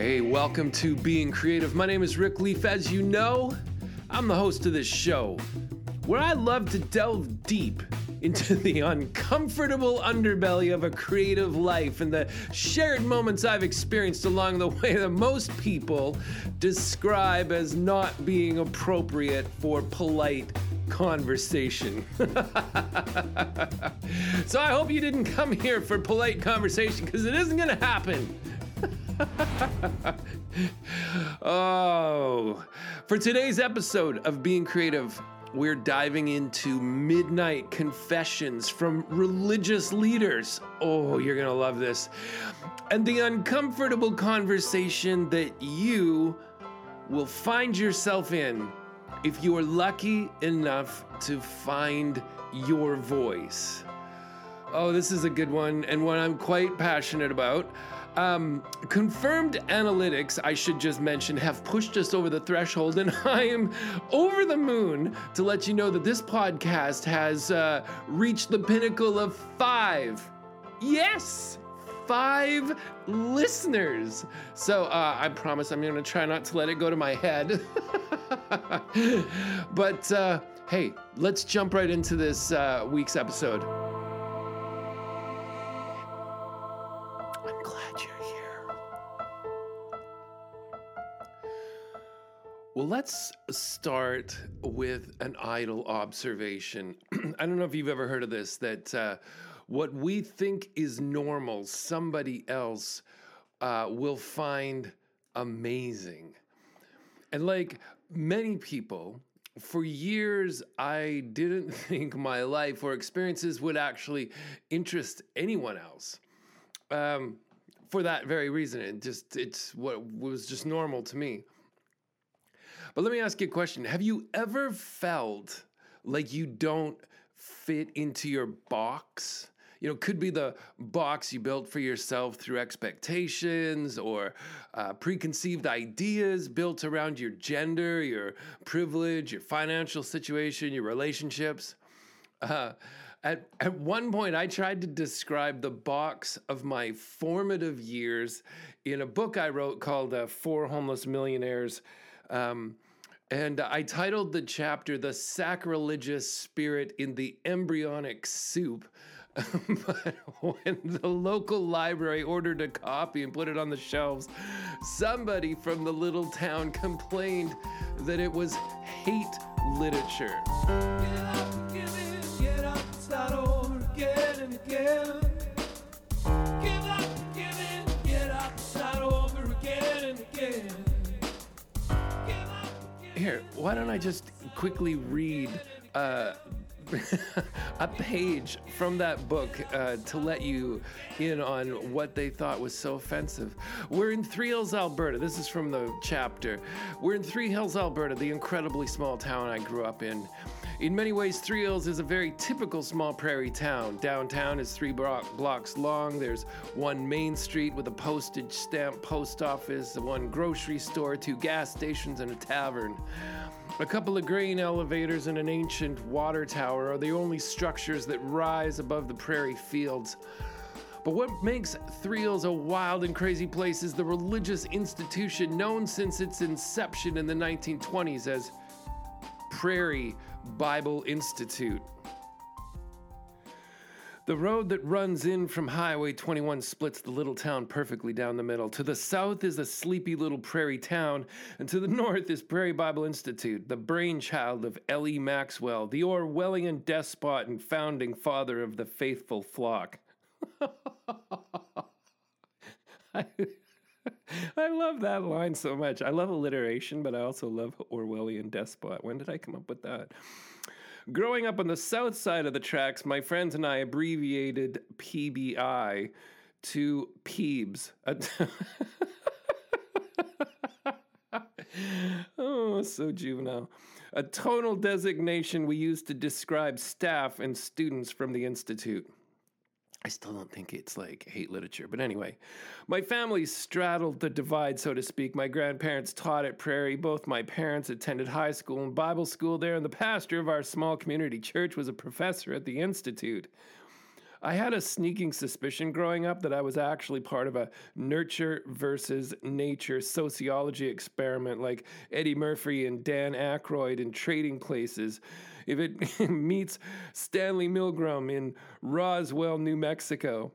Hey, welcome to Being Creative. My name is Rick Leaf. As you know, I'm the host of this show where I love to delve deep into the uncomfortable underbelly of a creative life and the shared moments I've experienced along the way that most people describe as not being appropriate for polite conversation. so I hope you didn't come here for polite conversation because it isn't going to happen. oh, for today's episode of Being Creative, we're diving into midnight confessions from religious leaders. Oh, you're going to love this. And the uncomfortable conversation that you will find yourself in if you are lucky enough to find your voice. Oh, this is a good one and one I'm quite passionate about. Um, confirmed analytics, I should just mention, have pushed us over the threshold, and I am over the moon to let you know that this podcast has uh, reached the pinnacle of five. Yes! Five listeners. So uh, I promise I'm going to try not to let it go to my head. but uh, hey, let's jump right into this uh, week's episode. Well, let's start with an idle observation. I don't know if you've ever heard of this that uh, what we think is normal, somebody else uh, will find amazing. And like many people, for years, I didn't think my life or experiences would actually interest anyone else. Um, for that very reason, it just it's what was just normal to me. But let me ask you a question: Have you ever felt like you don't fit into your box? you know, could be the box you built for yourself through expectations or uh, preconceived ideas built around your gender, your privilege, your financial situation, your relationships. Uh, at, at one point, I tried to describe the box of my formative years in a book I wrote called uh, Four Homeless Millionaires. Um, and I titled the chapter The Sacrilegious Spirit in the Embryonic Soup but when the local library ordered a copy and put it on the shelves, somebody from the little town complained that it was hate literature. Get up, Here, why don't I just quickly read uh, a page from that book uh, to let you in on what they thought was so offensive. We're in Three Hills, Alberta. This is from the chapter. We're in Three Hills, Alberta, the incredibly small town I grew up in. In many ways, Three Hills is a very typical small prairie town. Downtown is three blocks long. There's one main street with a postage stamp post office, one grocery store, two gas stations, and a tavern. A couple of grain elevators and an ancient water tower are the only structures that rise above the prairie fields. But what makes Three a wild and crazy place is the religious institution known since its inception in the 1920s as Prairie Bible Institute. The road that runs in from Highway 21 splits the little town perfectly down the middle. To the south is a sleepy little prairie town, and to the north is Prairie Bible Institute, the brainchild of L.E. Maxwell, the Orwellian despot and founding father of the faithful flock. I, I love that line so much. I love alliteration, but I also love Orwellian despot. When did I come up with that? Growing up on the south side of the tracks, my friends and I abbreviated PBI to Peebs. oh, so juvenile. A tonal designation we used to describe staff and students from the Institute. I still don't think it's like hate literature, but anyway, my family straddled the divide, so to speak. My grandparents taught at Prairie. Both my parents attended high school and Bible school there, and the pastor of our small community church was a professor at the Institute. I had a sneaking suspicion growing up that I was actually part of a nurture versus nature sociology experiment like Eddie Murphy and Dan Aykroyd in Trading Places. If it meets Stanley Milgram in Roswell, New Mexico.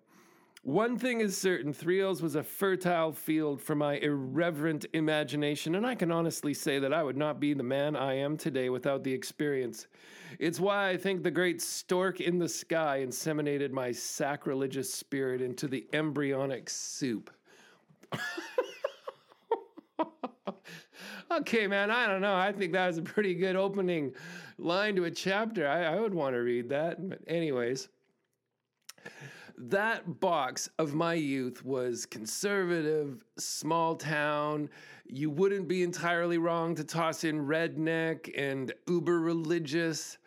One thing is certain Three was a fertile field for my irreverent imagination, and I can honestly say that I would not be the man I am today without the experience. It's why I think the great stork in the sky inseminated my sacrilegious spirit into the embryonic soup. okay, man, I don't know. I think that was a pretty good opening line to a chapter. I, I would want to read that. But, anyways that box of my youth was conservative, small town. You wouldn't be entirely wrong to toss in redneck and uber religious.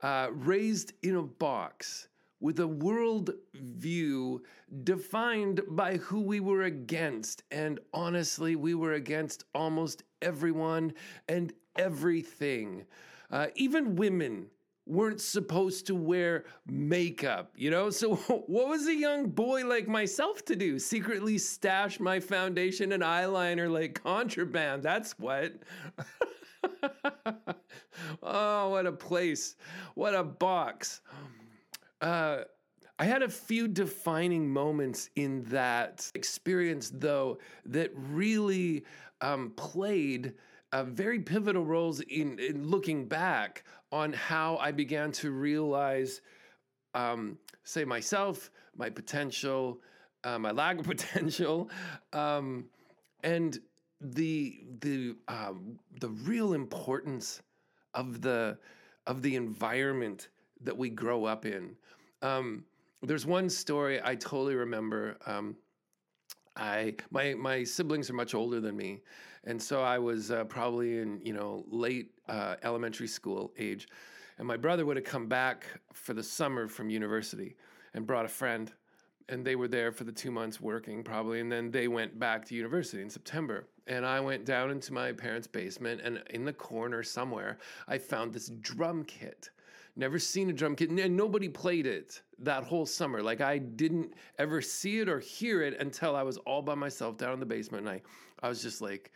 Uh, raised in a box with a world view defined by who we were against. And honestly, we were against almost everyone and everything. Uh, even women weren't supposed to wear makeup, you know? So, what was a young boy like myself to do? Secretly stash my foundation and eyeliner like contraband. That's what. oh, what a place. What a box. Uh, I had a few defining moments in that experience, though, that really um, played uh, very pivotal roles in, in looking back on how I began to realize, um, say, myself, my potential, uh, my lack of potential, um, and the the um, the real importance of the of the environment that we grow up in. Um, there's one story I totally remember. I my my siblings are much older than me, and so I was uh, probably in you know late uh, elementary school age, and my brother would have come back for the summer from university and brought a friend, and they were there for the two months working probably, and then they went back to university in September, and I went down into my parents' basement, and in the corner somewhere I found this drum kit never seen a drum kit, and nobody played it that whole summer. Like I didn't ever see it or hear it until I was all by myself down in the basement, and I, I was just like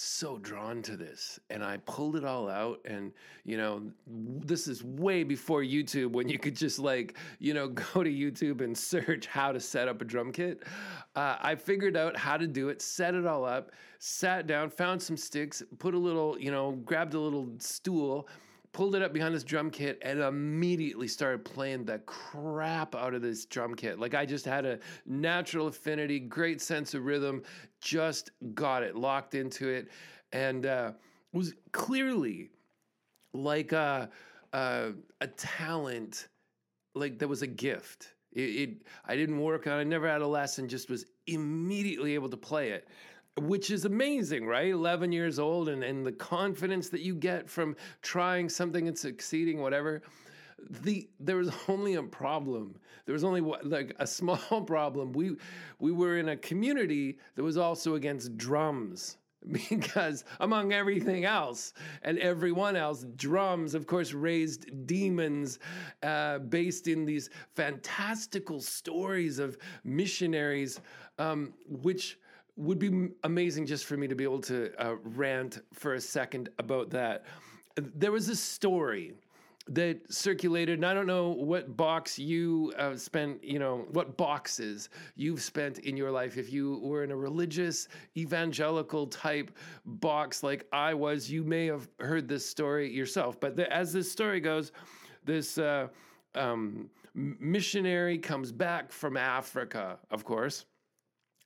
so drawn to this and i pulled it all out and you know this is way before youtube when you could just like you know go to youtube and search how to set up a drum kit uh, i figured out how to do it set it all up sat down found some sticks put a little you know grabbed a little stool pulled it up behind this drum kit and immediately started playing the crap out of this drum kit. Like I just had a natural affinity, great sense of rhythm, just got it, locked into it, and uh, was clearly like a, a, a talent, like there was a gift. It, it, I didn't work on I never had a lesson, just was immediately able to play it which is amazing, right? 11 years old and, and the confidence that you get from trying something and succeeding, whatever. The there was only a problem. There was only like a small problem. We we were in a community that was also against drums because among everything else and everyone else drums of course raised demons uh, based in these fantastical stories of missionaries um, which would be amazing just for me to be able to uh, rant for a second about that. There was a story that circulated, and I don't know what box you uh, spent, you know, what boxes you've spent in your life. If you were in a religious, evangelical type box like I was, you may have heard this story yourself. But the, as this story goes, this uh, um, missionary comes back from Africa, of course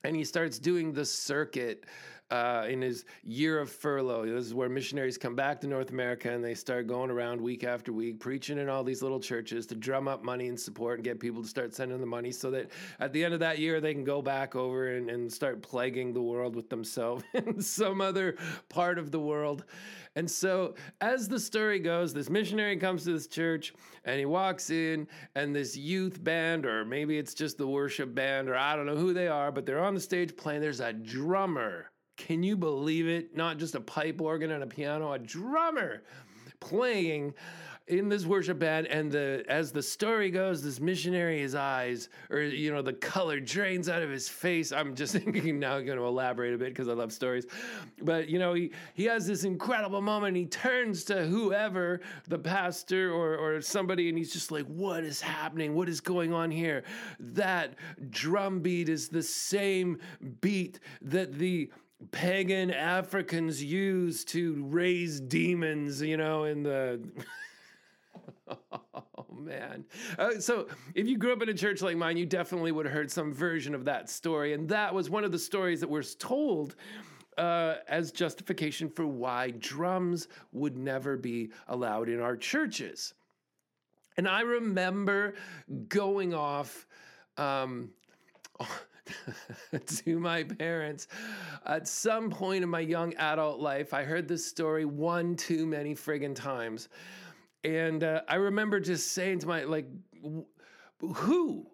and he starts doing the circuit uh, in his year of furlough. This is where missionaries come back to North America and they start going around week after week preaching in all these little churches to drum up money and support and get people to start sending the money so that at the end of that year they can go back over and, and start plaguing the world with themselves in some other part of the world. And so, as the story goes, this missionary comes to this church and he walks in, and this youth band, or maybe it's just the worship band, or I don't know who they are, but they're on the stage playing. There's a drummer. Can you believe it? Not just a pipe organ and a piano, a drummer playing in this worship band. And the as the story goes this missionary his eyes or you know the color drains out of his face. I'm just thinking now going to elaborate a bit because i love stories. But you know he he has this incredible moment. He turns to whoever the pastor or or somebody and he's just like what is happening? What is going on here? That drum beat is the same beat that the pagan africans use to raise demons you know in the Oh man! Uh, so, if you grew up in a church like mine, you definitely would have heard some version of that story, and that was one of the stories that was told uh, as justification for why drums would never be allowed in our churches. And I remember going off. Um, to my parents. At some point in my young adult life, I heard this story one too many friggin' times. And uh, I remember just saying to my, like, who?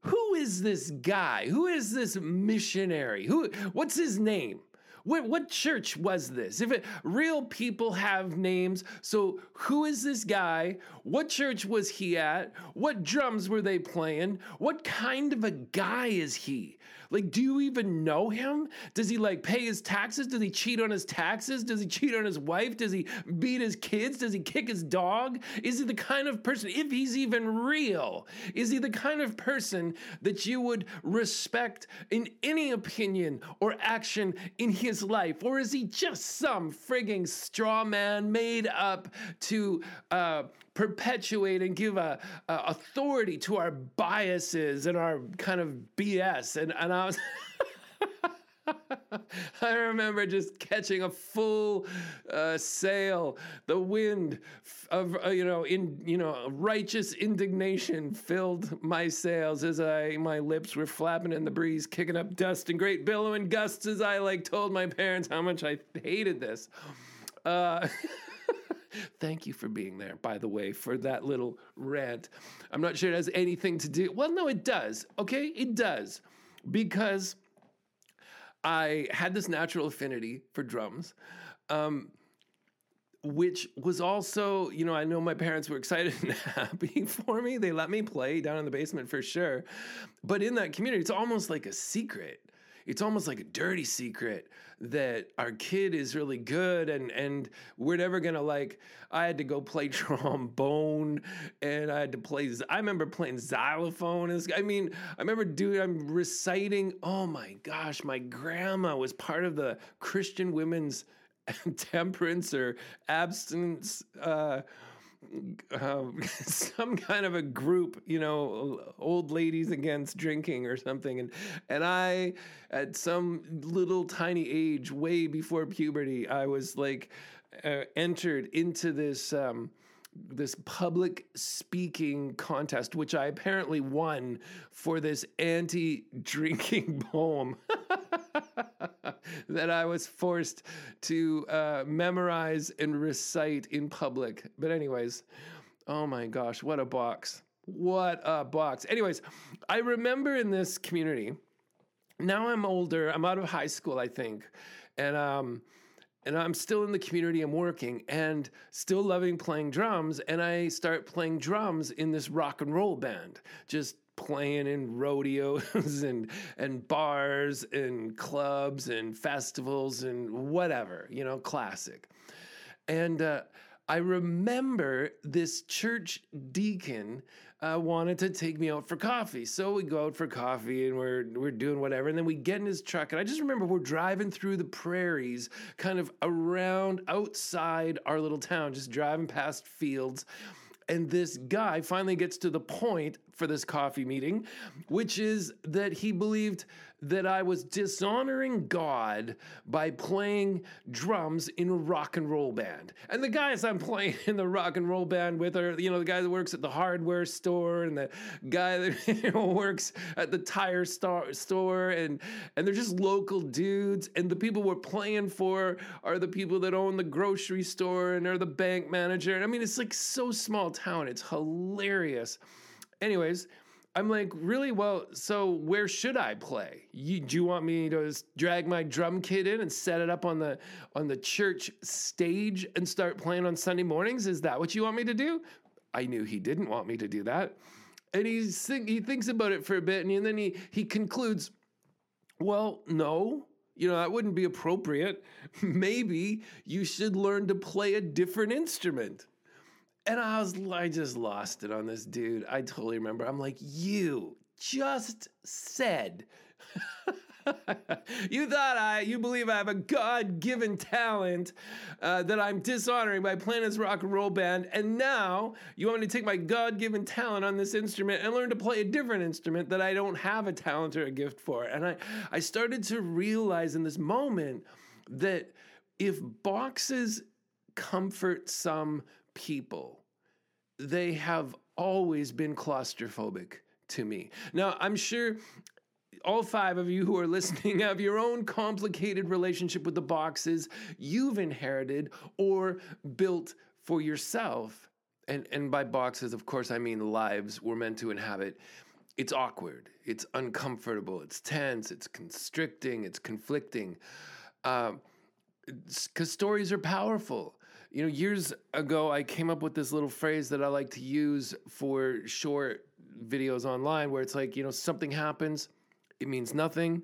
Who is this guy? Who is this missionary? Who? What's his name? What, what church was this? If it, real people have names, so who is this guy? What church was he at? What drums were they playing? What kind of a guy is he? Like, do you even know him? Does he like pay his taxes? Does he cheat on his taxes? Does he cheat on his wife? Does he beat his kids? Does he kick his dog? Is he the kind of person, if he's even real, is he the kind of person that you would respect in any opinion or action in his life? Or is he just some frigging straw man made up to uh, perpetuate and give a, a, authority to our biases and our kind of BS. And, and I was. I remember just catching a full uh, sail. The wind of uh, you know in you know righteous indignation filled my sails as I my lips were flapping in the breeze, kicking up dust and great billowing gusts as I like told my parents how much I hated this. Uh, Thank you for being there, by the way, for that little rant. I'm not sure it has anything to do. Well, no, it does. Okay, it does. Because I had this natural affinity for drums. Um, which was also, you know, I know my parents were excited and happy for me. They let me play down in the basement for sure. But in that community, it's almost like a secret it's almost like a dirty secret that our kid is really good and and we're never gonna like i had to go play trombone and i had to play i remember playing xylophone and i mean i remember doing i'm reciting oh my gosh my grandma was part of the christian women's temperance or abstinence uh, um, some kind of a group, you know, old ladies against drinking or something, and and I, at some little tiny age, way before puberty, I was like uh, entered into this. Um, this public speaking contest, which I apparently won for this anti drinking poem that I was forced to uh, memorize and recite in public. But, anyways, oh my gosh, what a box. What a box. Anyways, I remember in this community, now I'm older, I'm out of high school, I think. And, um, and I'm still in the community, I'm working and still loving playing drums. And I start playing drums in this rock and roll band, just playing in rodeos and and bars and clubs and festivals and whatever, you know, classic. And uh, I remember this church deacon uh, wanted to take me out for coffee. So we go out for coffee and we're we're doing whatever. And then we get in his truck. And I just remember we're driving through the prairies, kind of around outside our little town, just driving past fields. And this guy finally gets to the point for this coffee meeting, which is that he believed that I was dishonoring God by playing drums in a rock and roll band. And the guys I'm playing in the rock and roll band with are, you know, the guy that works at the hardware store and the guy that you know, works at the tire star- store and and they're just local dudes and the people we're playing for are the people that own the grocery store and are the bank manager. And I mean, it's like so small town. It's hilarious. Anyways, I'm like, really? Well, so where should I play? You, do you want me to drag my drum kit in and set it up on the on the church stage and start playing on Sunday mornings? Is that what you want me to do? I knew he didn't want me to do that, and he's he thinks about it for a bit, and then he he concludes, well, no. You know, that wouldn't be appropriate. Maybe you should learn to play a different instrument. And I was, I just lost it on this dude. I totally remember. I'm like, you just said. you thought I, you believe I have a God given talent uh, that I'm dishonoring by playing this rock and roll band. And now you want me to take my God given talent on this instrument and learn to play a different instrument that I don't have a talent or a gift for. And I, I started to realize in this moment that if boxes comfort some people. They have always been claustrophobic to me. Now, I'm sure all five of you who are listening have your own complicated relationship with the boxes you've inherited or built for yourself. And, and by boxes, of course, I mean lives we're meant to inhabit. It's awkward, it's uncomfortable, it's tense, it's constricting, it's conflicting. Because uh, stories are powerful. You know, years ago, I came up with this little phrase that I like to use for short videos online where it's like, you know, something happens, it means nothing.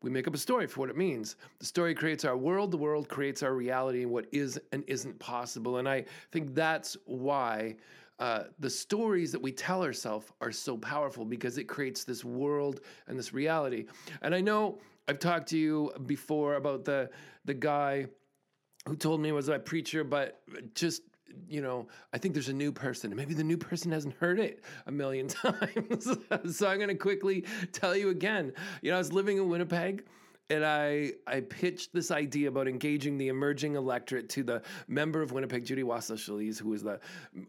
We make up a story for what it means. The story creates our world, the world creates our reality and what is and isn't possible. And I think that's why uh, the stories that we tell ourselves are so powerful because it creates this world and this reality. And I know I've talked to you before about the the guy who told me was a preacher, but just you know, I think there's a new person, and maybe the new person hasn't heard it a million times. so I'm going to quickly tell you again. You know, I was living in Winnipeg and I I pitched this idea about engaging the emerging electorate to the member of Winnipeg, Judy Wassaw who was the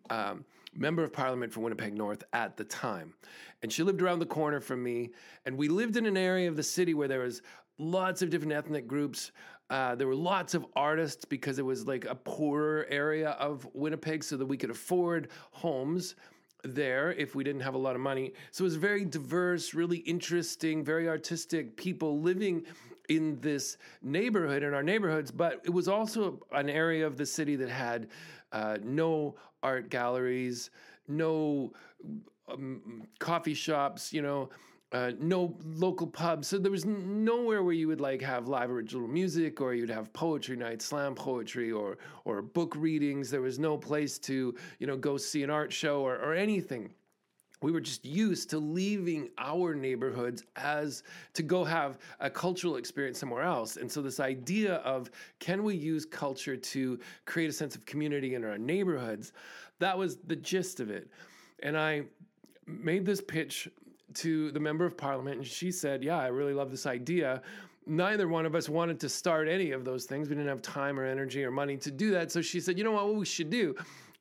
um, member of Parliament for Winnipeg North at the time, and she lived around the corner from me, and we lived in an area of the city where there was lots of different ethnic groups. Uh, there were lots of artists because it was like a poorer area of Winnipeg, so that we could afford homes there if we didn't have a lot of money. So it was very diverse, really interesting, very artistic people living in this neighborhood, in our neighborhoods. But it was also an area of the city that had uh, no art galleries, no um, coffee shops, you know uh, no local pubs. So there was nowhere where you would like have live original music or you'd have poetry night, slam poetry or or book readings. There was no place to, you know, go see an art show or, or anything. We were just used to leaving our neighborhoods as to go have a cultural experience somewhere else. And so this idea of can we use culture to create a sense of community in our neighborhoods, that was the gist of it. And I made this pitch to the member of parliament, and she said, Yeah, I really love this idea. Neither one of us wanted to start any of those things. We didn't have time or energy or money to do that. So she said, You know what, what we should do?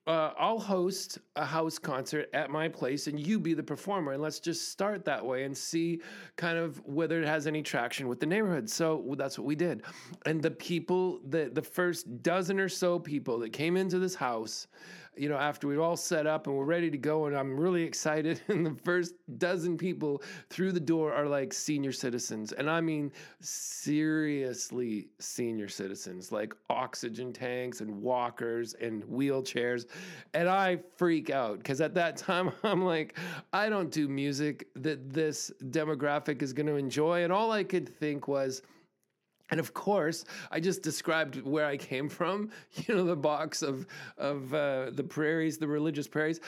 Uh, I'll host a house concert at my place and you be the performer. And let's just start that way and see kind of whether it has any traction with the neighborhood. So that's what we did. And the people, the, the first dozen or so people that came into this house, you know, after we'd all set up and we're ready to go, and I'm really excited. And the first dozen people through the door are like senior citizens. And I mean, seriously senior citizens, like oxygen tanks and walkers and wheelchairs. And I freak out because at that time, I'm like, I don't do music that this demographic is going to enjoy. And all I could think was, and of course, I just described where I came from. You know, the box of of uh, the prairies, the religious prairies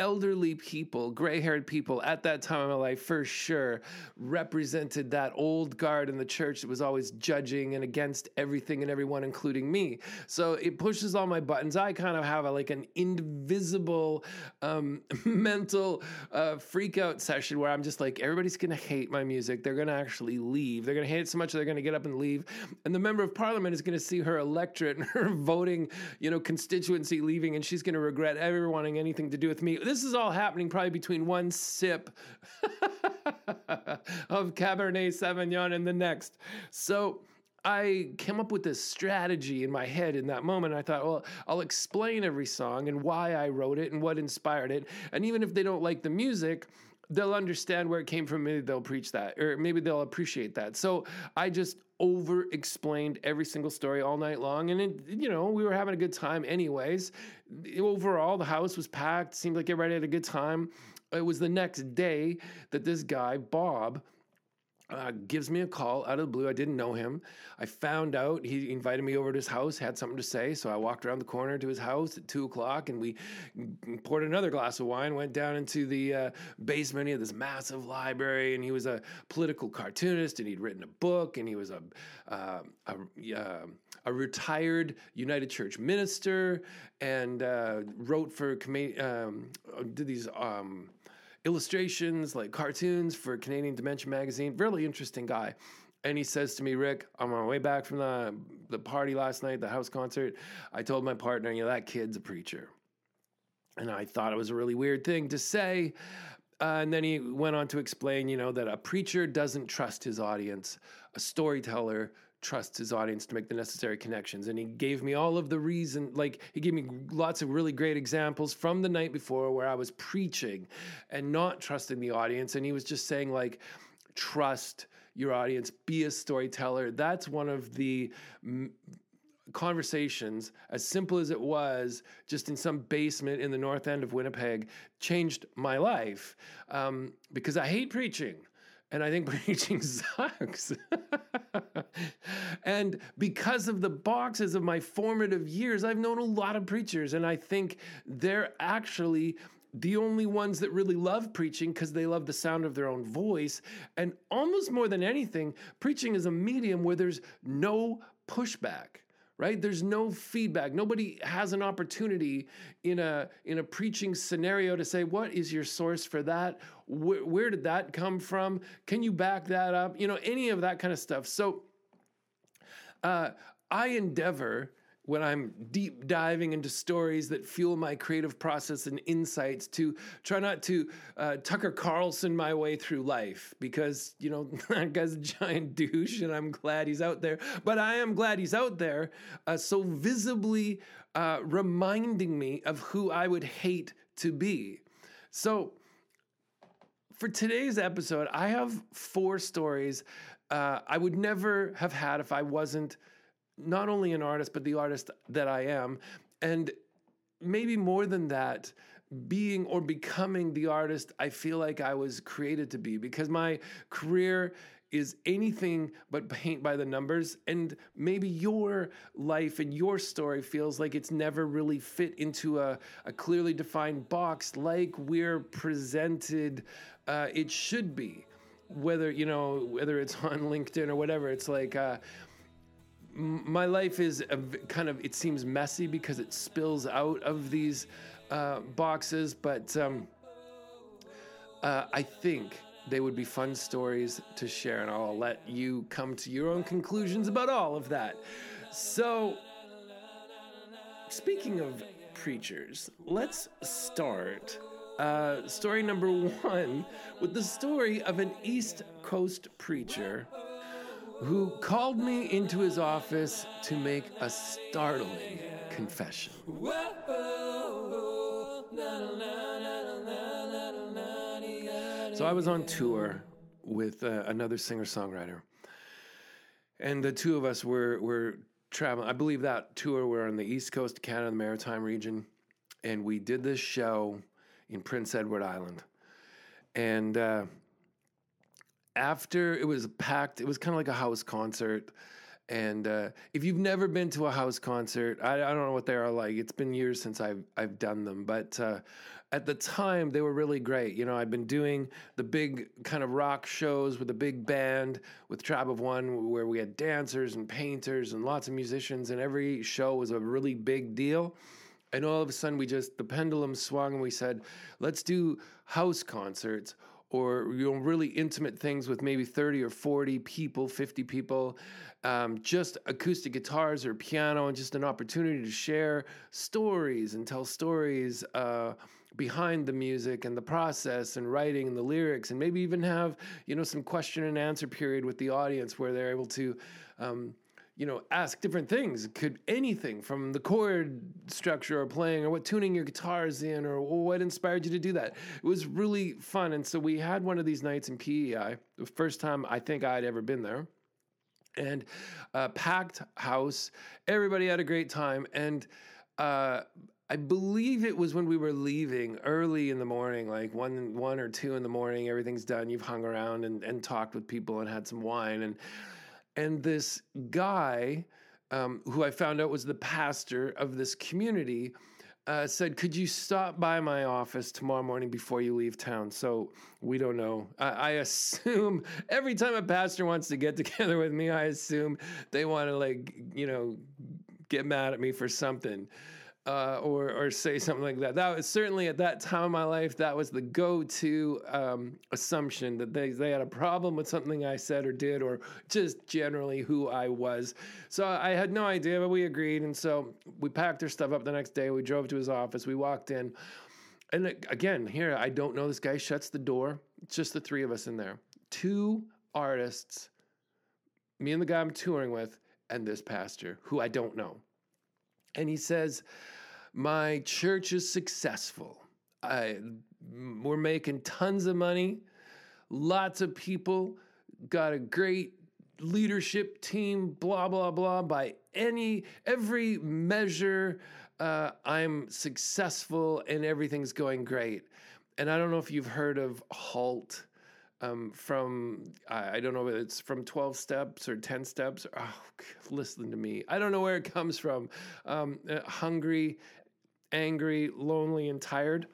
elderly people, gray haired people at that time of my life, for sure, represented that old guard in the church that was always judging and against everything and everyone, including me. So it pushes all my buttons. I kind of have a, like an invisible um, mental uh, freak out session where I'm just like, everybody's going to hate my music. They're going to actually leave. They're going to hate it so much they're going to get up and leave. And the member of parliament is going to see her electorate and her voting, you know, constituency leaving, and she's going to regret ever wanting anything to do with me this is all happening probably between one sip of Cabernet Sauvignon and the next. So I came up with this strategy in my head in that moment. I thought, well, I'll explain every song and why I wrote it and what inspired it. And even if they don't like the music, they'll understand where it came from. Maybe they'll preach that, or maybe they'll appreciate that. So I just over explained every single story all night long. And, it, you know, we were having a good time anyways. Overall, the house was packed, seemed like everybody had a good time. It was the next day that this guy, Bob, uh, gives me a call out of the blue. I didn't know him. I found out he invited me over to his house, had something to say. So I walked around the corner to his house at two o'clock and we poured another glass of wine, went down into the uh, basement of this massive library. And he was a political cartoonist and he'd written a book and he was a, uh, a, uh, a, retired United Church minister and uh, wrote for, um, did these. Um, illustrations, like cartoons for Canadian Dimension magazine. Really interesting guy. And he says to me, Rick, on my way back from the, the party last night, the house concert, I told my partner, you know, that kid's a preacher. And I thought it was a really weird thing to say. Uh, and then he went on to explain, you know, that a preacher doesn't trust his audience, a storyteller trusts his audience to make the necessary connections. And he gave me all of the reason, like he gave me lots of really great examples from the night before where I was preaching and not trusting the audience. And he was just saying, like, trust your audience, be a storyteller. That's one of the m- conversations, as simple as it was, just in some basement in the north end of Winnipeg, changed my life um, because I hate preaching and I think preaching sucks. and because of the boxes of my formative years, I've known a lot of preachers, and I think they're actually the only ones that really love preaching because they love the sound of their own voice. And almost more than anything, preaching is a medium where there's no pushback right? There's no feedback. Nobody has an opportunity in a in a preaching scenario to say what is your source for that? Where, where did that come from? Can you back that up? You know any of that kind of stuff. So uh, i endeavor when I'm deep diving into stories that fuel my creative process and insights to try not to uh, Tucker Carlson my way through life because, you know, that guy's a giant douche and I'm glad he's out there. But I am glad he's out there uh, so visibly uh, reminding me of who I would hate to be. So, for today's episode, I have four stories uh, I would never have had if I wasn't not only an artist, but the artist that I am. And maybe more than that, being or becoming the artist I feel like I was created to be because my career is anything but paint by the numbers. And maybe your life and your story feels like it's never really fit into a, a clearly defined box like we're presented uh, it should be. Whether, you know, whether it's on LinkedIn or whatever, it's like, uh, my life is kind of it seems messy because it spills out of these uh, boxes but um, uh, i think they would be fun stories to share and i'll let you come to your own conclusions about all of that. So speaking of preachers let's start uh, story number one with the story of an east coast preacher who called me into his office to make a startling confession. So I was on tour with uh, another singer songwriter, and the two of us were were traveling. I believe that tour we're on the east coast of Canada, the Maritime region, and we did this show in Prince Edward Island, and. Uh, after it was packed, it was kind of like a house concert. And uh, if you've never been to a house concert, I, I, don't know what they are like. It's been years since I've I've done them, but uh, at the time they were really great. You know, I'd been doing the big kind of rock shows with a big band with Tribe of One, where we had dancers and painters and lots of musicians, and every show was a really big deal. And all of a sudden, we just the pendulum swung, and we said, "Let's do house concerts." Or you know really intimate things with maybe 30 or 40 people 50 people um, just acoustic guitars or piano and just an opportunity to share stories and tell stories uh, behind the music and the process and writing and the lyrics and maybe even have you know some question and answer period with the audience where they're able to um, you know, ask different things. Could anything from the chord structure or playing or what tuning your guitar is in or what inspired you to do that. It was really fun. And so we had one of these nights in PEI, the first time I think I'd ever been there. And uh, packed house, everybody had a great time. And uh, I believe it was when we were leaving early in the morning, like one one or two in the morning. Everything's done. You've hung around and, and talked with people and had some wine, and and this guy, um, who I found out was the pastor of this community, uh, said, "Could you stop by my office tomorrow morning before you leave town?" So we don't know. I, I assume every time a pastor wants to get together with me, I assume they want to like you know get mad at me for something uh, or or say something like that. That was certainly at that time of my life that was the go-to um, assumption that they they had a problem with something I said or did, or just generally who I was. So I had no idea, but we agreed, and so we packed our stuff up the next day. We drove to his office. We walked in, and again here I don't know this guy. Shuts the door. It's just the three of us in there. Two artists, me and the guy I'm touring with, and this pastor who I don't know. And he says, My church is successful. I, we're making tons of money. Lots of people got a great leadership team, blah, blah, blah. By any, every measure, uh, I'm successful and everything's going great. And I don't know if you've heard of HALT um, from I don't know whether it's from 12 steps or 10 steps. Oh, listen to me. I don't know where it comes from. Um, uh, hungry, angry, lonely, and tired.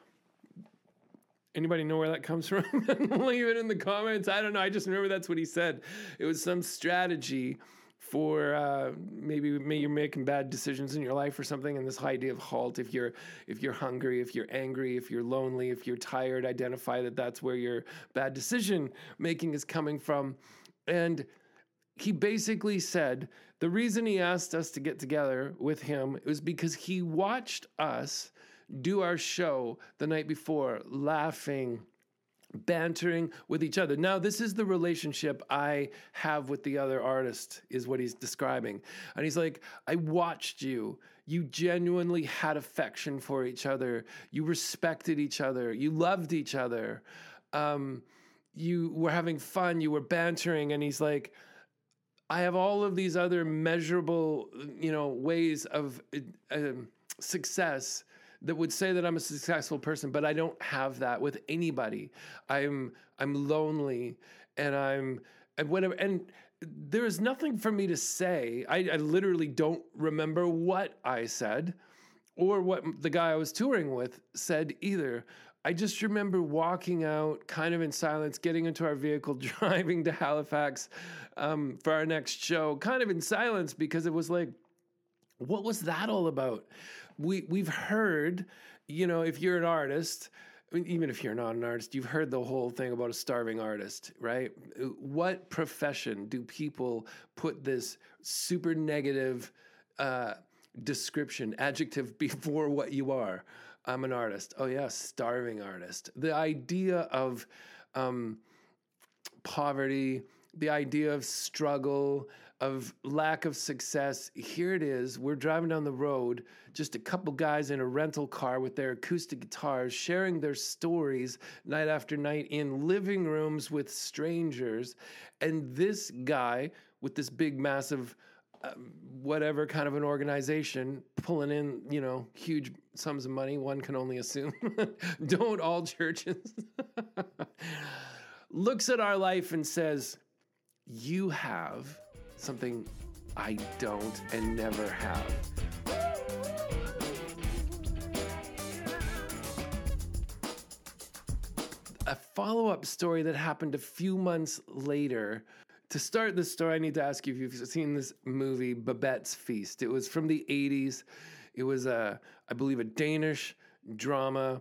Anybody know where that comes from? Leave it in the comments. I don't know. I just remember that's what he said. It was some strategy for uh, maybe, maybe you're making bad decisions in your life or something and this idea of halt if you're if you're hungry if you're angry if you're lonely if you're tired identify that that's where your bad decision making is coming from and he basically said the reason he asked us to get together with him was because he watched us do our show the night before laughing bantering with each other. Now, this is the relationship I have with the other artist, is what he's describing. And he's like, I watched you. You genuinely had affection for each other. You respected each other. You loved each other. Um, you were having fun. You were bantering. And he's like, I have all of these other measurable, you know, ways of uh, success that would say that I'm a successful person, but I don't have that with anybody. I'm I'm lonely and I'm and whatever and there is nothing for me to say. I, I literally don't remember what I said or what the guy I was touring with said either. I just remember walking out kind of in silence, getting into our vehicle, driving to Halifax um, for our next show, kind of in silence because it was like, what was that all about? we we've heard, you know, if you're an artist, I mean, even if you're not an artist, you've heard the whole thing about a starving artist, right? What profession do people put this super negative uh, description, adjective before what you are? I'm an artist. Oh, yeah, starving artist. The idea of um, poverty, the idea of struggle, of lack of success. Here it is. We're driving down the road, just a couple guys in a rental car with their acoustic guitars, sharing their stories night after night in living rooms with strangers. And this guy with this big, massive, whatever kind of an organization pulling in, you know, huge sums of money, one can only assume. Don't all churches. Looks at our life and says, You have something I don't and never have. A follow up story that happened a few months later. To start this story, I need to ask you if you've seen this movie, Babette's Feast. It was from the 80s. It was, a, I believe, a Danish drama.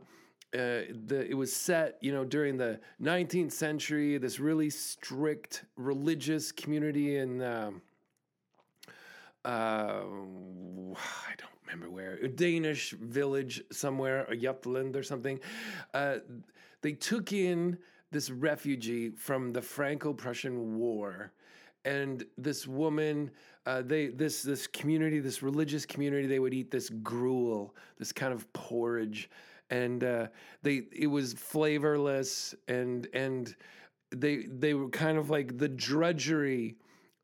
Uh, the, it was set, you know, during the 19th century. This really strict religious community in, um, uh, I don't remember where, a Danish village somewhere, a Jutland or something. Uh, they took in this refugee from the Franco-Prussian War, and this woman uh, they this this community this religious community they would eat this gruel this kind of porridge. And uh, they it was flavorless and and they they were kind of like the drudgery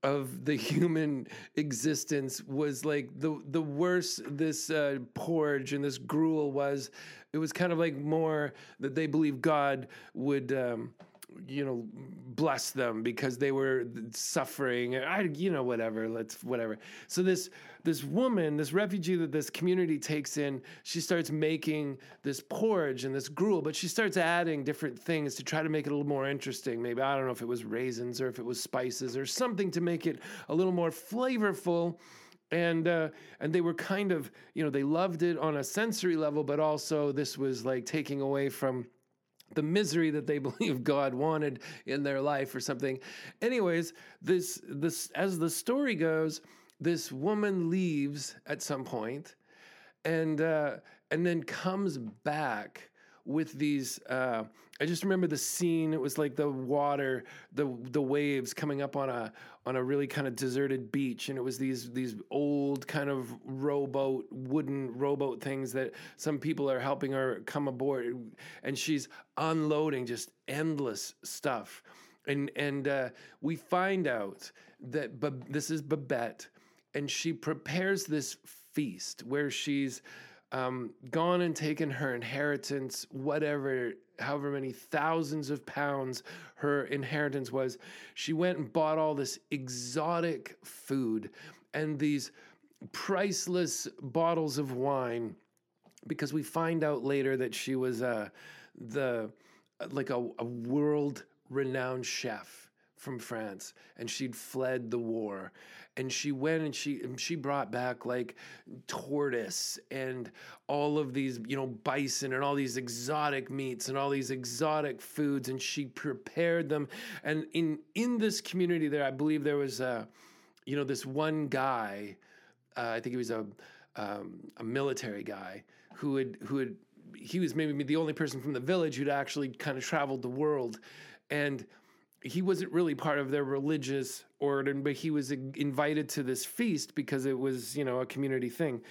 of the human existence was like the the worse this uh, porridge and this gruel was it was kind of like more that they believe God would um, you know bless them because they were suffering i you know whatever let's whatever. So this this woman this refugee that this community takes in she starts making this porridge and this gruel but she starts adding different things to try to make it a little more interesting. Maybe i don't know if it was raisins or if it was spices or something to make it a little more flavorful. And uh, and they were kind of you know they loved it on a sensory level but also this was like taking away from the misery that they believe God wanted in their life or something. Anyways, this this as the story goes, this woman leaves at some point, and uh, and then comes back with these. Uh, I just remember the scene. It was like the water, the the waves coming up on a on a really kind of deserted beach, and it was these these old kind of rowboat, wooden rowboat things that some people are helping her come aboard, and she's unloading just endless stuff, and and uh, we find out that but this is Babette, and she prepares this feast where she's um, gone and taken her inheritance, whatever, however many thousands of pounds her inheritance was. She went and bought all this exotic food and these priceless bottles of wine because we find out later that she was uh, the like a, a world renowned chef from France and she'd fled the war. And she went and she and she brought back like tortoise and all of these you know bison and all these exotic meats and all these exotic foods. And she prepared them. And in in this community there I believe there was a you know this one guy uh, I think he was a um, a military guy who had who had he was maybe the only person from the village who'd actually kind of traveled the world. And he wasn't really part of their religious order, but he was invited to this feast because it was, you know, a community thing.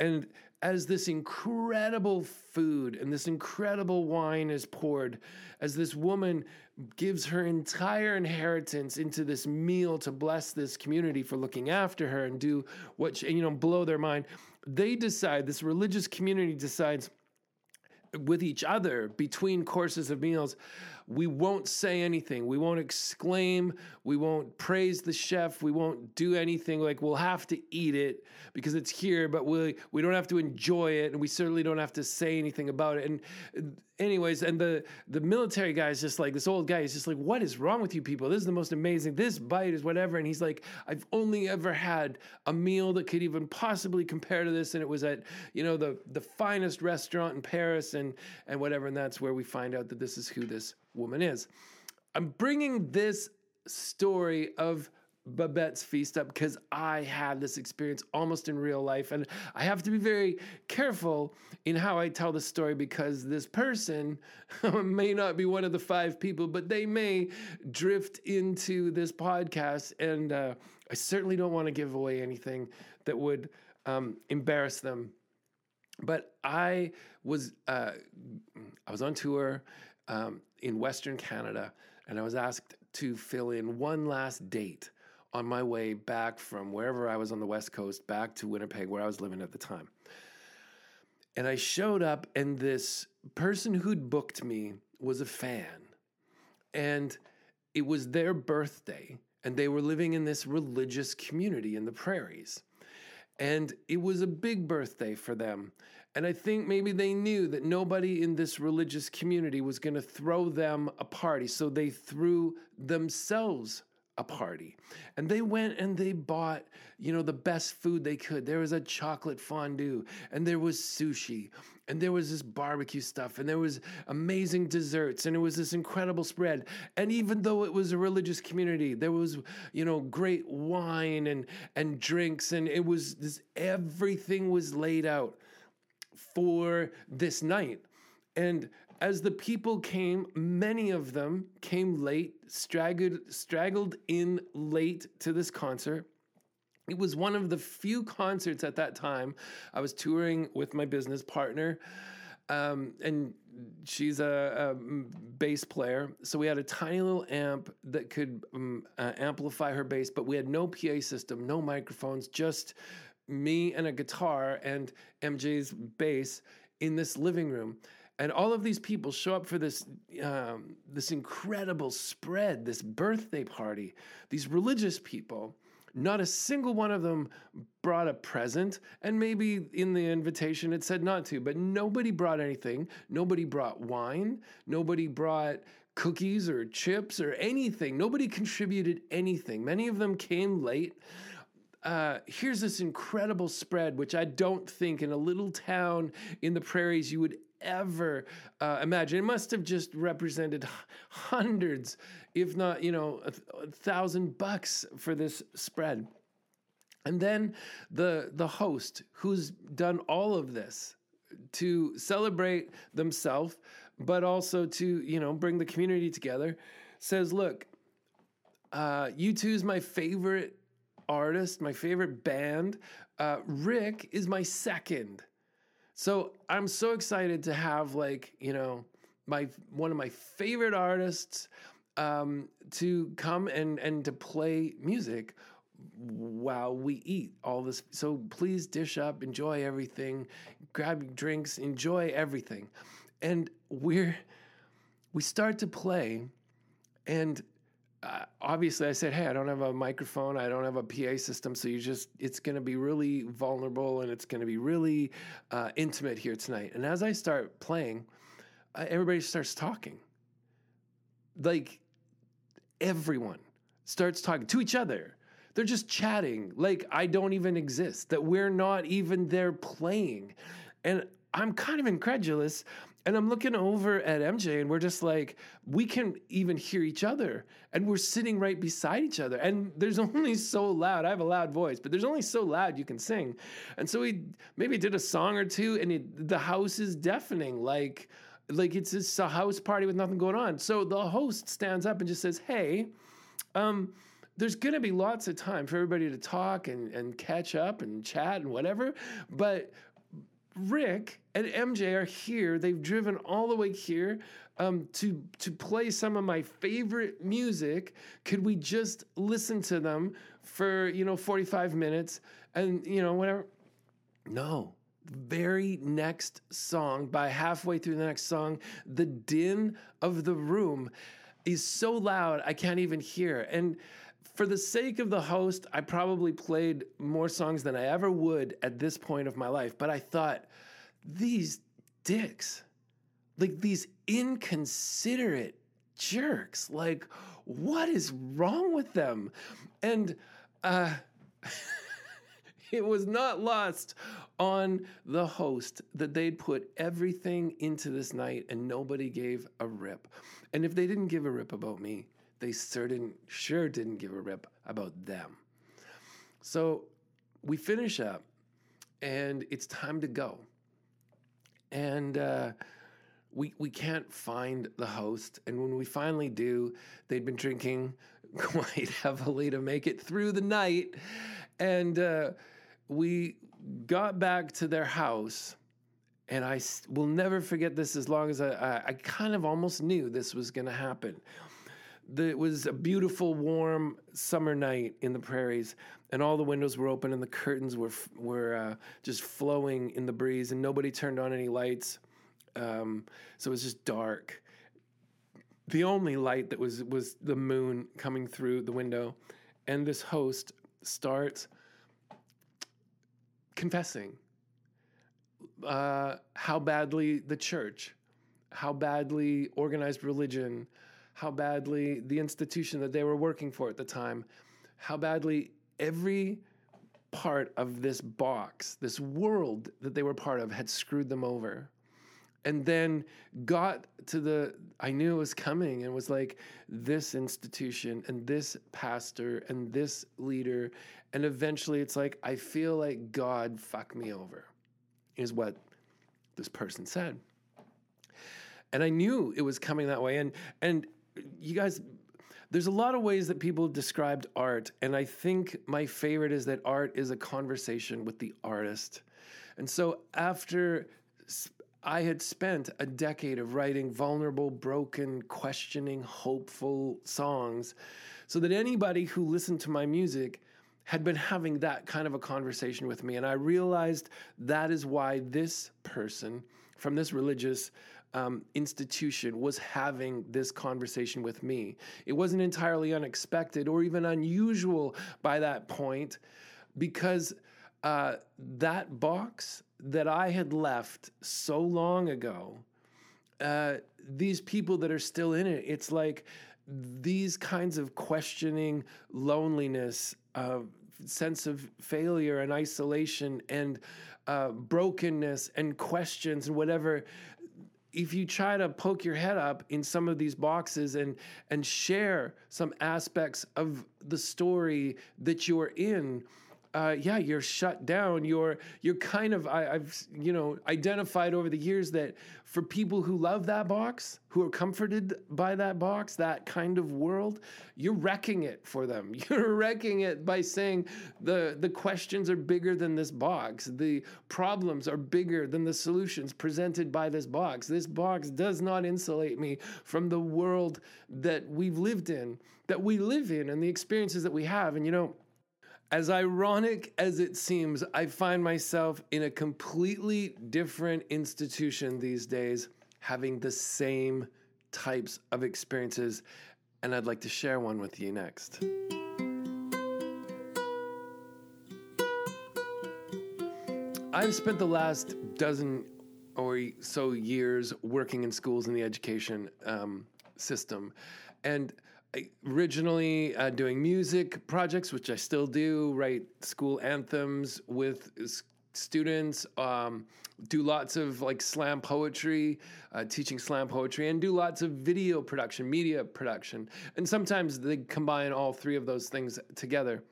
And as this incredible food and this incredible wine is poured, as this woman gives her entire inheritance into this meal to bless this community for looking after her and do what, she, you know, blow their mind, they decide, this religious community decides with each other between courses of meals we won't say anything. We won't exclaim. We won't praise the chef. We won't do anything. Like we'll have to eat it because it's here, but we we don't have to enjoy it, and we certainly don't have to say anything about it. And anyways, and the the military guy is just like this old guy. is just like, "What is wrong with you people? This is the most amazing. This bite is whatever." And he's like, "I've only ever had a meal that could even possibly compare to this, and it was at you know the the finest restaurant in Paris, and and whatever." And that's where we find out that this is who this woman is. I'm bringing this story of Babette's feast up because I had this experience almost in real life. And I have to be very careful in how I tell the story because this person may not be one of the five people, but they may drift into this podcast. And uh, I certainly don't want to give away anything that would um, embarrass them. But I was uh, I was on tour um, in Western Canada, and I was asked to fill in one last date on my way back from wherever I was on the West Coast back to Winnipeg, where I was living at the time. And I showed up, and this person who'd booked me was a fan. And it was their birthday, and they were living in this religious community in the prairies. And it was a big birthday for them. And I think maybe they knew that nobody in this religious community was going to throw them a party. So they threw themselves a party. And they went and they bought, you know, the best food they could. There was a chocolate fondue and there was sushi and there was this barbecue stuff and there was amazing desserts and it was this incredible spread. And even though it was a religious community, there was, you know, great wine and and drinks and it was this everything was laid out for this night. And as the people came, many of them came late, straggled, straggled in late to this concert. It was one of the few concerts at that time. I was touring with my business partner, um, and she's a, a, bass player. So we had a tiny little amp that could um, uh, amplify her bass, but we had no PA system, no microphones, just me and a guitar and MJ's bass in this living room. And all of these people show up for this um, this incredible spread, this birthday party. These religious people, not a single one of them brought a present, and maybe in the invitation it said not to, but nobody brought anything. Nobody brought wine. Nobody brought cookies or chips or anything. Nobody contributed anything. Many of them came late uh, here's this incredible spread, which I don't think in a little town in the prairies you would ever uh, imagine. It must have just represented hundreds, if not, you know, a, a thousand bucks for this spread. And then the the host, who's done all of this to celebrate themselves, but also to you know bring the community together, says, "Look, uh, U2 is my favorite artist, my favorite band. Uh, Rick is my second. So I'm so excited to have like you know my one of my favorite artists um, to come and and to play music while we eat all this. So please dish up, enjoy everything, grab drinks, enjoy everything, and we're we start to play, and uh, obviously I said, hey, I don't have a microphone, I don't have a PA system, so you just it's going to be really vulnerable and it's going to be really uh, intimate here tonight. And as I start playing, uh, everybody starts talking, like everyone starts talking to each other. They're just chatting like I don't even exist, that we're not even there playing. And I'm kind of incredulous and I'm looking over at MJ and we're just like, we can even hear each other. And we're sitting right beside each other. And there's only so loud. I have a loud voice, but there's only so loud you can sing. And so we maybe did a song or two and it, the house is deafening. Like, like it's just a house party with nothing going on. So the host stands up and just says, Hey, um, there's going to be lots of time for everybody to talk and, and catch up and chat and whatever. But Rick and MJ are here. They've driven all the way here um, to to play some of my favorite music. Could we just listen to them for you know 45 minutes and you know whatever? No. Very next song, by halfway through the next song, the din of the room is so loud I can't even hear. And for the sake of the host, I probably played more songs than I ever would at this point of my life. But I thought, these dicks, like these inconsiderate jerks, like, what is wrong with them? And uh, it was not lost on the host that they'd put everything into this night and nobody gave a rip. And if they didn't give a rip about me, they certain sure didn't give a rip about them. So we finish up and it's time to go. And uh, we, we can't find the host. And when we finally do, they'd been drinking quite heavily to make it through the night. And uh, we got back to their house. And I will never forget this as long as I, I, I kind of almost knew this was going to happen the, it was a beautiful, warm summer night in the prairies, and all the windows were open and the curtains were were uh, just flowing in the breeze, and nobody turned on any lights, um, so it was just dark. The only light that was was the moon coming through the window, and this host starts confessing uh, how badly the church, how badly organized religion how badly the institution that they were working for at the time, how badly every part of this box, this world that they were part of, had screwed them over. And then got to the, I knew it was coming and was like, this institution and this pastor and this leader. And eventually it's like, I feel like God fucked me over, is what this person said. and I knew it was coming that way. And and you guys, there's a lot of ways that people described art, and I think my favorite is that art is a conversation with the artist. And so after I had spent a decade of writing vulnerable, broken, questioning, hopeful songs, so that anybody who listened to my music had been having that kind of a conversation with me. And I realized that is why this person from this religious um, institution was having this conversation with me. It wasn't entirely unexpected or even unusual by that point because uh, that box that I had left so long ago, uh, these people that are still in it, it's like these kinds of questioning, loneliness, uh, sense of failure and isolation and uh, brokenness and questions and whatever if you try to poke your head up in some of these boxes and and share some aspects of the story that you're in uh, yeah, you're shut down. You're you're kind of I, I've you know identified over the years that for people who love that box, who are comforted by that box, that kind of world, you're wrecking it for them. You're wrecking it by saying the the questions are bigger than this box. The problems are bigger than the solutions presented by this box. This box does not insulate me from the world that we've lived in, that we live in, and the experiences that we have. And you know as ironic as it seems, I find myself in a completely different institution these days, having the same types of experiences, and I'd like to share one with you next. I've spent the last dozen or so years working in schools in the education um, system, and originally uh, doing music projects, which I still do, write school anthems with students, um, do lots of like slam poetry, uh, teaching slam poetry, and do lots of video production, media production. And sometimes they combine all three of those things together.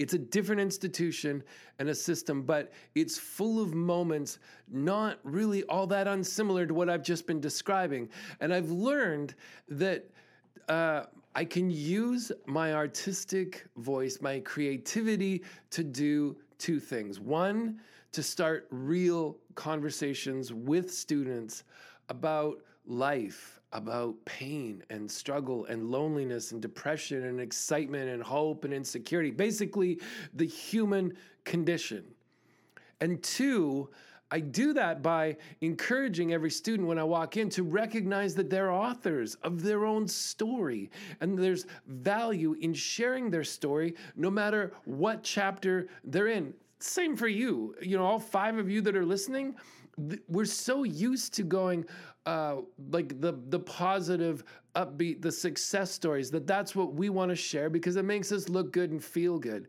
It's a different institution and a system, but it's full of moments not really all that unsimilar to what I've just been describing. And I've learned that uh, I can use my artistic voice, my creativity to do two things. One, to start real conversations with students about life, about pain and struggle and loneliness and depression and excitement and hope and insecurity. Basically, the human condition. And two, I do that by encouraging every student when I walk in to recognize that they're authors of their own story. And there's value in sharing their story no matter what chapter they're in. Same for you. You know, all five of you that are listening, we're so used to going uh, like the the positive upbeat the success stories that that's what we want to share because it makes us look good and feel good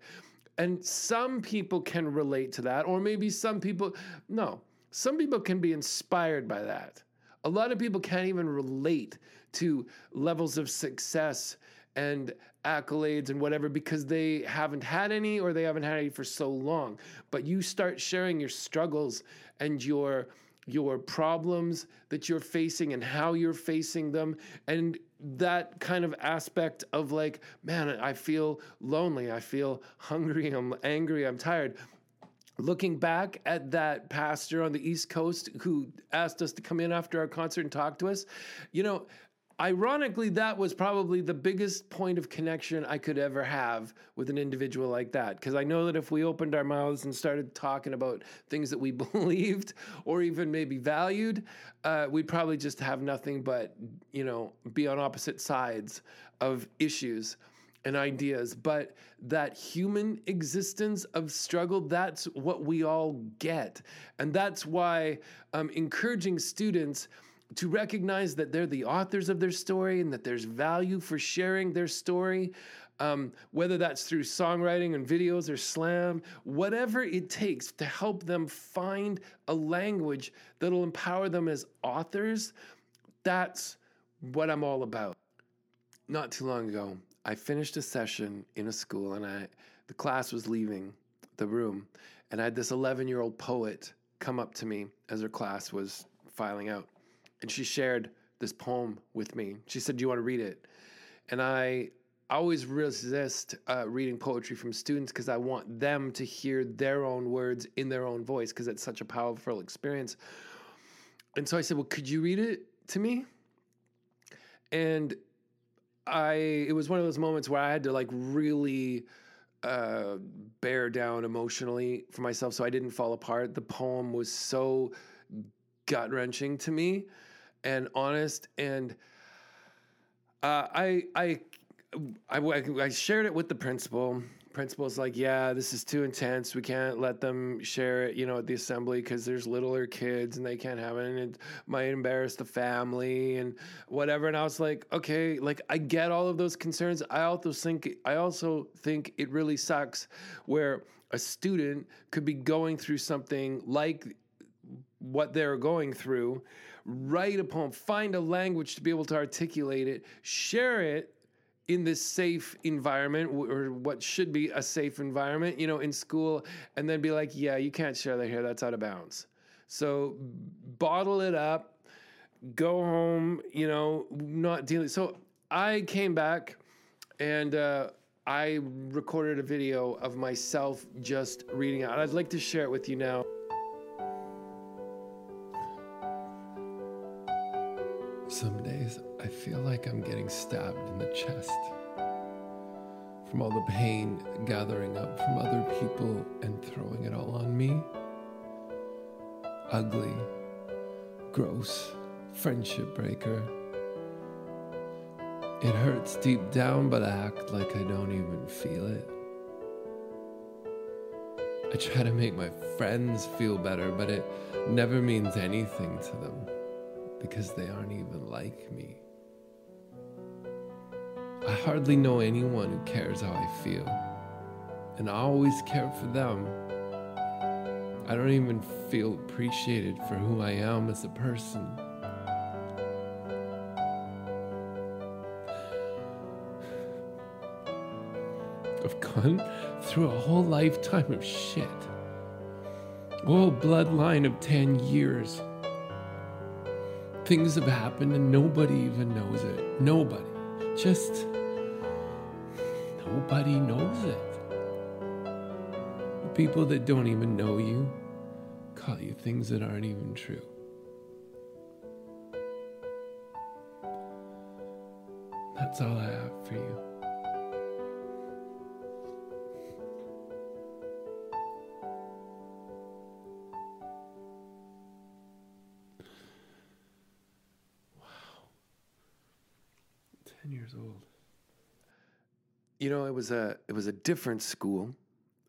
and some people can relate to that, or maybe some people, no, some people can be inspired by that. A lot of people can't even relate to levels of success and accolades and whatever because they haven't had any or they haven't had any for so long. But you start sharing your struggles and your your problems that you're facing and how you're facing them and that kind of aspect of like man i feel lonely i feel hungry i'm angry i'm tired. Looking back at that pastor on the east coast who asked us to come in after our concert and talk to us you know ironically, that was probably the biggest point of connection I could ever have with an individual like that. Because I know that if we opened our mouths and started talking about things that we believed or even maybe valued, uh, we'd probably just have nothing but, you know, be on opposite sides of issues and ideas. But that human existence of struggle, that's what we all get. And that's why um, encouraging students to recognize that they're the authors of their story and that there's value for sharing their story, um, whether that's through songwriting and videos or slam, whatever it takes to help them find a language that'll empower them as authors, that's what I'm all about. Not too long ago, I finished a session in a school and I the class was leaving the room and I had this 11 year old poet come up to me as her class was filing out and she shared this poem with me. She said, "Do you want to read it?" And I always resist uh, reading poetry from students because I want them to hear their own words in their own voice because it's such a powerful experience. And so I said, "Well, could you read it to me?" And I it was one of those moments where I had to like really uh, bear down emotionally for myself so I didn't fall apart. The poem was so gut wrenching to me and honest, and uh, I, I, I I shared it with the principal principal's like, yeah, this is too intense. We can't let them share it, you know, at the assembly because there's littler kids and they can't have it and it might embarrass the family and whatever. And I was like, okay, like I get all of those concerns. I also think I also think it really sucks where a student could be going through something like what they're going through, write a poem, find a language to be able to articulate it, share it in this safe environment or what should be a safe environment, you know, in school, and then be like, yeah, you can't share that here. That's out of bounds. So bottle it up, go home, you know, not dealing. So I came back and uh, I recorded a video of myself just reading out. I'd like to share it with you now. Feel like I'm getting stabbed in the chest from all the pain gathering up from other people and throwing it all on me. Ugly, gross, friendship breaker. It hurts deep down, but I act like I don't even feel it. I try to make my friends feel better, but it never means anything to them because they aren't even like me. I hardly know anyone who cares how I feel, and I always care for them. I don't even feel appreciated for who I am as a person. I've gone through a whole lifetime of shit. A whole bloodline of 10 years. Things have happened and nobody even knows it. Nobody. Just nobody knows it. The people that don't even know you call you things that aren't even true. That's all I have for you. Ten years old. You know, it was a it was a different school,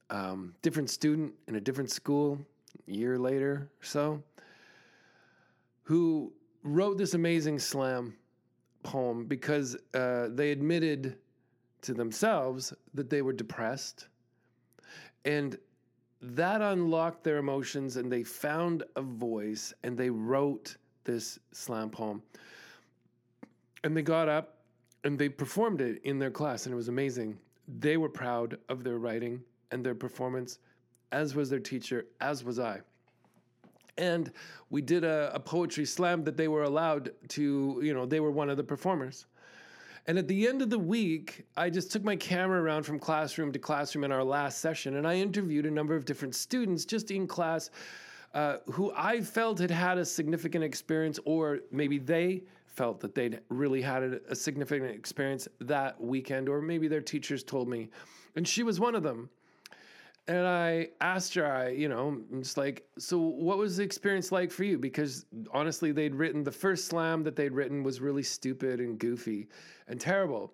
um, different student in a different school. A year later or so, who wrote this amazing slam poem because uh, they admitted to themselves that they were depressed, and that unlocked their emotions, and they found a voice, and they wrote this slam poem, and they got up and they performed it in their class and it was amazing. They were proud of their writing and their performance as was their teacher as was i. And we did a, a, poetry slam that they were allowed to you know they were one of the performers. And at the end of the week i just took my camera around from classroom to classroom in our last session and i interviewed a number of different students just in class uh, who i felt had had a significant experience or maybe they felt that they'd really had a, a significant experience that weekend, or maybe their teachers told me. And she was one of them. And I asked her, I, you know, I'm just like, so what was the experience like for you? Because honestly, they'd written the first slam that they'd written was really stupid and goofy and terrible.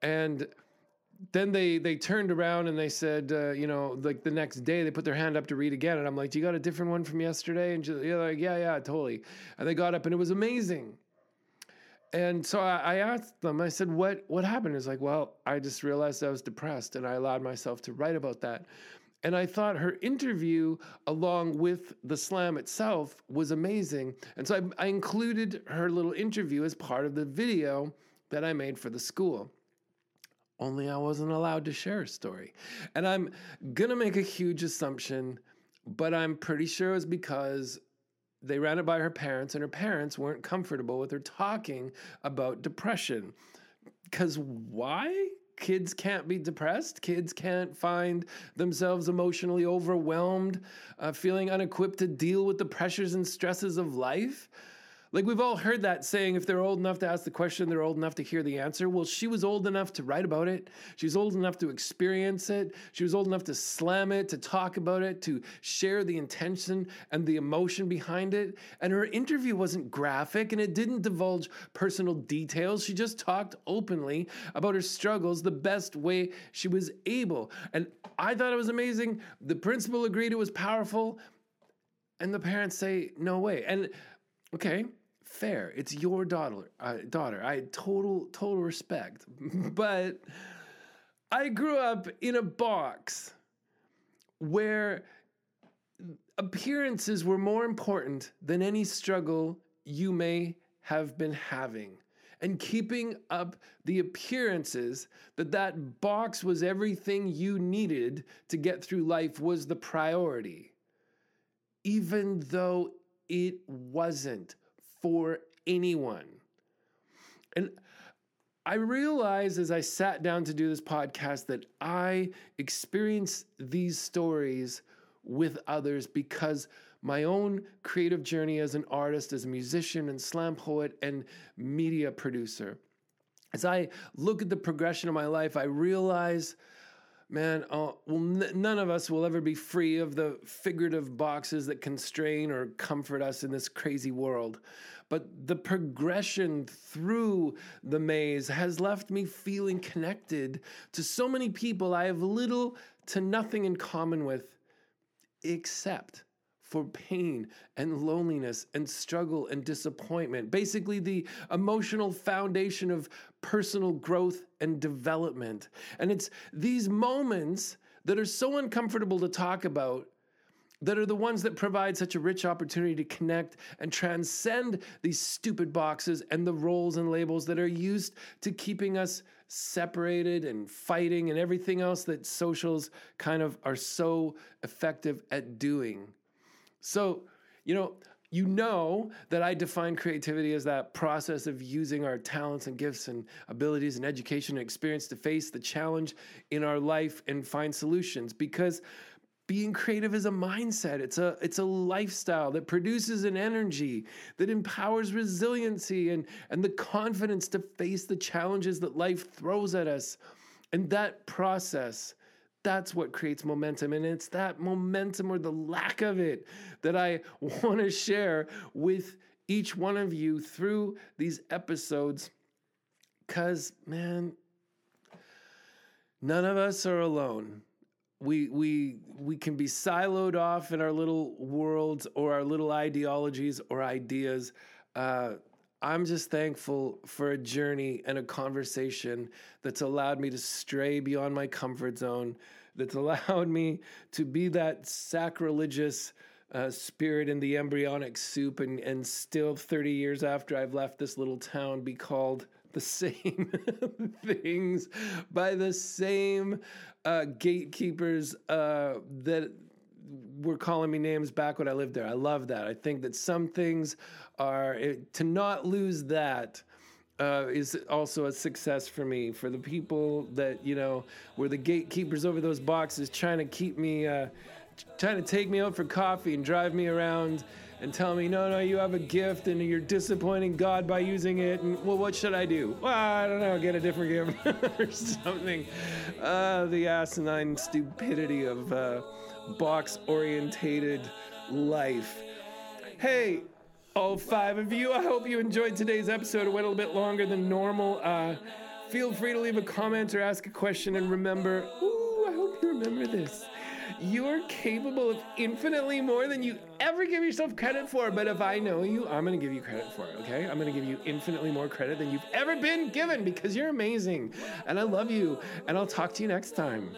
And then they they turned around and they said, uh, you know, like the next day they put their hand up to read again, and I'm like, do you got a different one from yesterday? And they're like, yeah, yeah, totally. And they got up and it was amazing and so I, I, asked them, I said, what, what happened? It's like, well, I just realized I was depressed and I allowed myself to write about that. And I thought her interview, along with the slam itself, was amazing. And so I, I included her little interview as part of the video that I made for the school. Only I wasn't allowed to share a story. And I'm to make a huge assumption, but I'm pretty sure it was because they ran it by her parents, and her parents weren't comfortable with her talking about depression. Because why? Kids can't be depressed. Kids can't find themselves emotionally overwhelmed, uh, feeling unequipped to deal with the pressures and stresses of life. Like we've all heard that saying, if they're old enough to ask the question, they're old enough to hear the answer. Well, she was old enough to write about it. She was old enough to experience it. She was old enough to slam it, to talk about it, to share the intention and the emotion behind it. And her interview wasn't graphic and it didn't divulge personal details. She just talked openly about her struggles the best way she was able. And I thought it was amazing. The principal agreed it was powerful. And the parents say, no way. And okay, fair. It's your daughter. Uh, daughter. I total total respect. but I grew up in a box where appearances were more important than any struggle you may have been having. And keeping up the appearances that that box was everything you needed to get through life was the priority. Even though it wasn't for anyone. And I realized as I sat down to do this podcast that I experience these stories with others because my own creative journey as an artist, as a musician and slam poet and media producer. As I look at the progression of my life, I realize man, uh, well, n- none of us will ever be free of the figurative boxes that constrain or comfort us in this crazy world. But the progression through the maze has left me feeling connected to so many people I have little to nothing in common with, except for pain and loneliness and struggle and disappointment. Basically, the emotional foundation of personal growth and development. And it's these moments that are so uncomfortable to talk about that are the ones that provide such a rich opportunity to connect and transcend these stupid boxes and the roles and labels that are used to keeping us separated and fighting and everything else that socials kind of are so effective at doing. So, you know, you know that I define creativity as that process of using our talents and gifts and abilities and education and experience to face the challenge in our life and find solutions. Because being creative is a mindset. It's a it's a lifestyle that produces an energy that empowers resiliency and and the confidence to face the challenges that life throws at us. And that process that's what creates momentum. And it's that momentum or the lack of it that I want to share with each one of you through these episodes. Because, man, none of us are alone. We, we, we can be siloed off in our little worlds or our little ideologies or ideas. Uh, I'm just thankful for a journey and a conversation that's allowed me to stray beyond my comfort zone, that's allowed me to be that sacrilegious uh, spirit in the embryonic soup and, and still 30 years after I've left this little town be called the same things by the same uh, gatekeepers uh, that were calling me names back when I lived there. I love that. I think that some things are to not lose that. Uh, is also a success for me. For the people that you know were the gatekeepers over those boxes, trying to keep me, uh, trying to take me out for coffee and drive me around and tell me, no, no, you have a gift and you're disappointing God by using it. And well, what should I do? Well, I don't know, get a different gift or something. Uh, the asinine stupidity of uh, box orientated life. Hey, all five of you, I hope you enjoyed today's episode. It went a little bit longer than normal. Uh, feel free to leave a comment or ask a question. And remember, ooh, I hope you remember this. You're capable of infinitely more than you ever give yourself credit for. But if I know you, I'm going to give you credit for it, okay? I'm going to give you infinitely more credit than you've ever been given because you're amazing. And I love you. And I'll talk to you next time.